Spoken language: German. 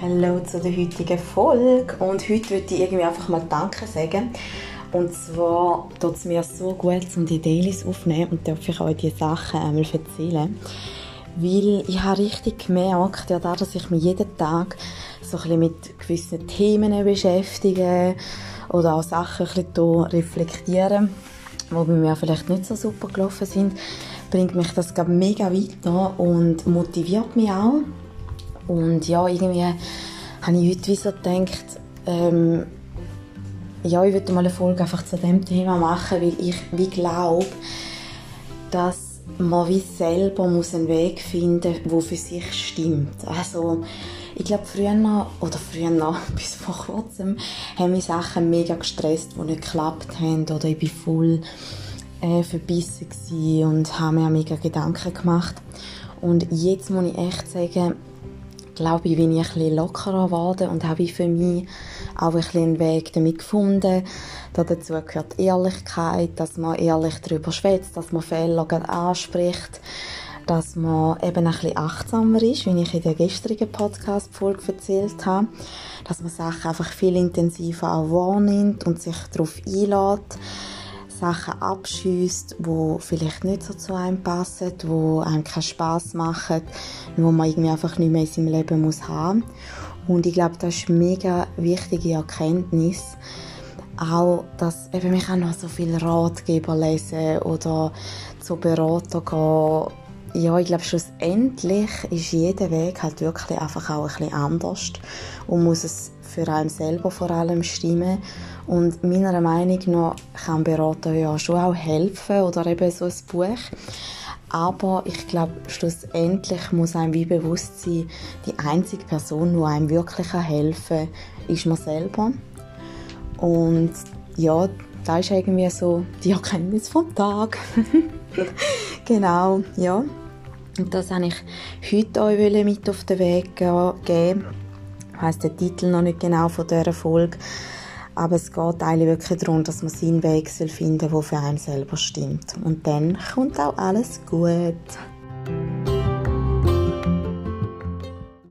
Hallo zu der heutigen Folge und heute würde ich irgendwie einfach mal Danke sagen. Und zwar tut es mir so gut, um die Dailies aufzunehmen und darf ich euch diese Sachen einmal erzählen. Weil ich habe richtig gemerkt, ja, dass ich mich jeden Tag so ein bisschen mit gewissen Themen beschäftige oder auch Sachen ein bisschen reflektiere, die bei mir vielleicht nicht so super gelaufen sind, bringt mich das mega weiter und motiviert mich auch. Und ja, irgendwie habe ich heute wie so gedacht, ähm, ja, ich würde mal eine Folge einfach zu dem Thema machen, weil ich wie glaube, dass man wie selber muss einen Weg finden muss, der für sich stimmt. Also, ich glaube, früher, oder früher, noch, bis vor kurzem, haben mich Sachen mega gestresst, die nicht geklappt haben, oder ich war voll äh, verbissen und habe mir mega Gedanken gemacht. Und jetzt muss ich echt sagen, glaube ich, bin ich ein lockerer geworden und habe für mich auch ein einen Weg damit gefunden. dazu gehört Ehrlichkeit, dass man ehrlich darüber schwätzt, dass man Fehler anspricht, dass man eben ein bisschen achtsamer ist, wie ich in der gestrigen Podcast-Folge erzählt habe, dass man Sachen einfach viel intensiver auch wahrnimmt und sich darauf einlädt Sachen abschießt, wo vielleicht nicht so zu einem passen, wo einem keinen Spaß machen, wo man irgendwie einfach nicht mehr in seinem Leben muss haben. Und ich glaube, das ist eine mega wichtige Erkenntnis. Auch, dass eben ich auch noch so viele Ratgeber lesen oder zu Berater gehen. Ja, ich glaube, schlussendlich ist jeder Weg halt wirklich einfach auch ein bisschen anders und muss es für einen selber vor allem stimmen. Und meiner Meinung nach kann Berater ja schon auch helfen oder eben so ein Buch. Aber ich glaube, schlussendlich muss einem wie bewusst sein, die einzige Person, die einem wirklich helfen kann, ist man selber. Und ja, das ist irgendwie so die Erkenntnis vom Tag. genau, ja. Und das wollte ich heute euch mit auf den Weg geben heisst der Titel noch nicht genau von dieser Folge. Aber es geht eigentlich wirklich darum, dass man seinen Weg finden soll, der für einen selber stimmt. Und dann kommt auch alles gut.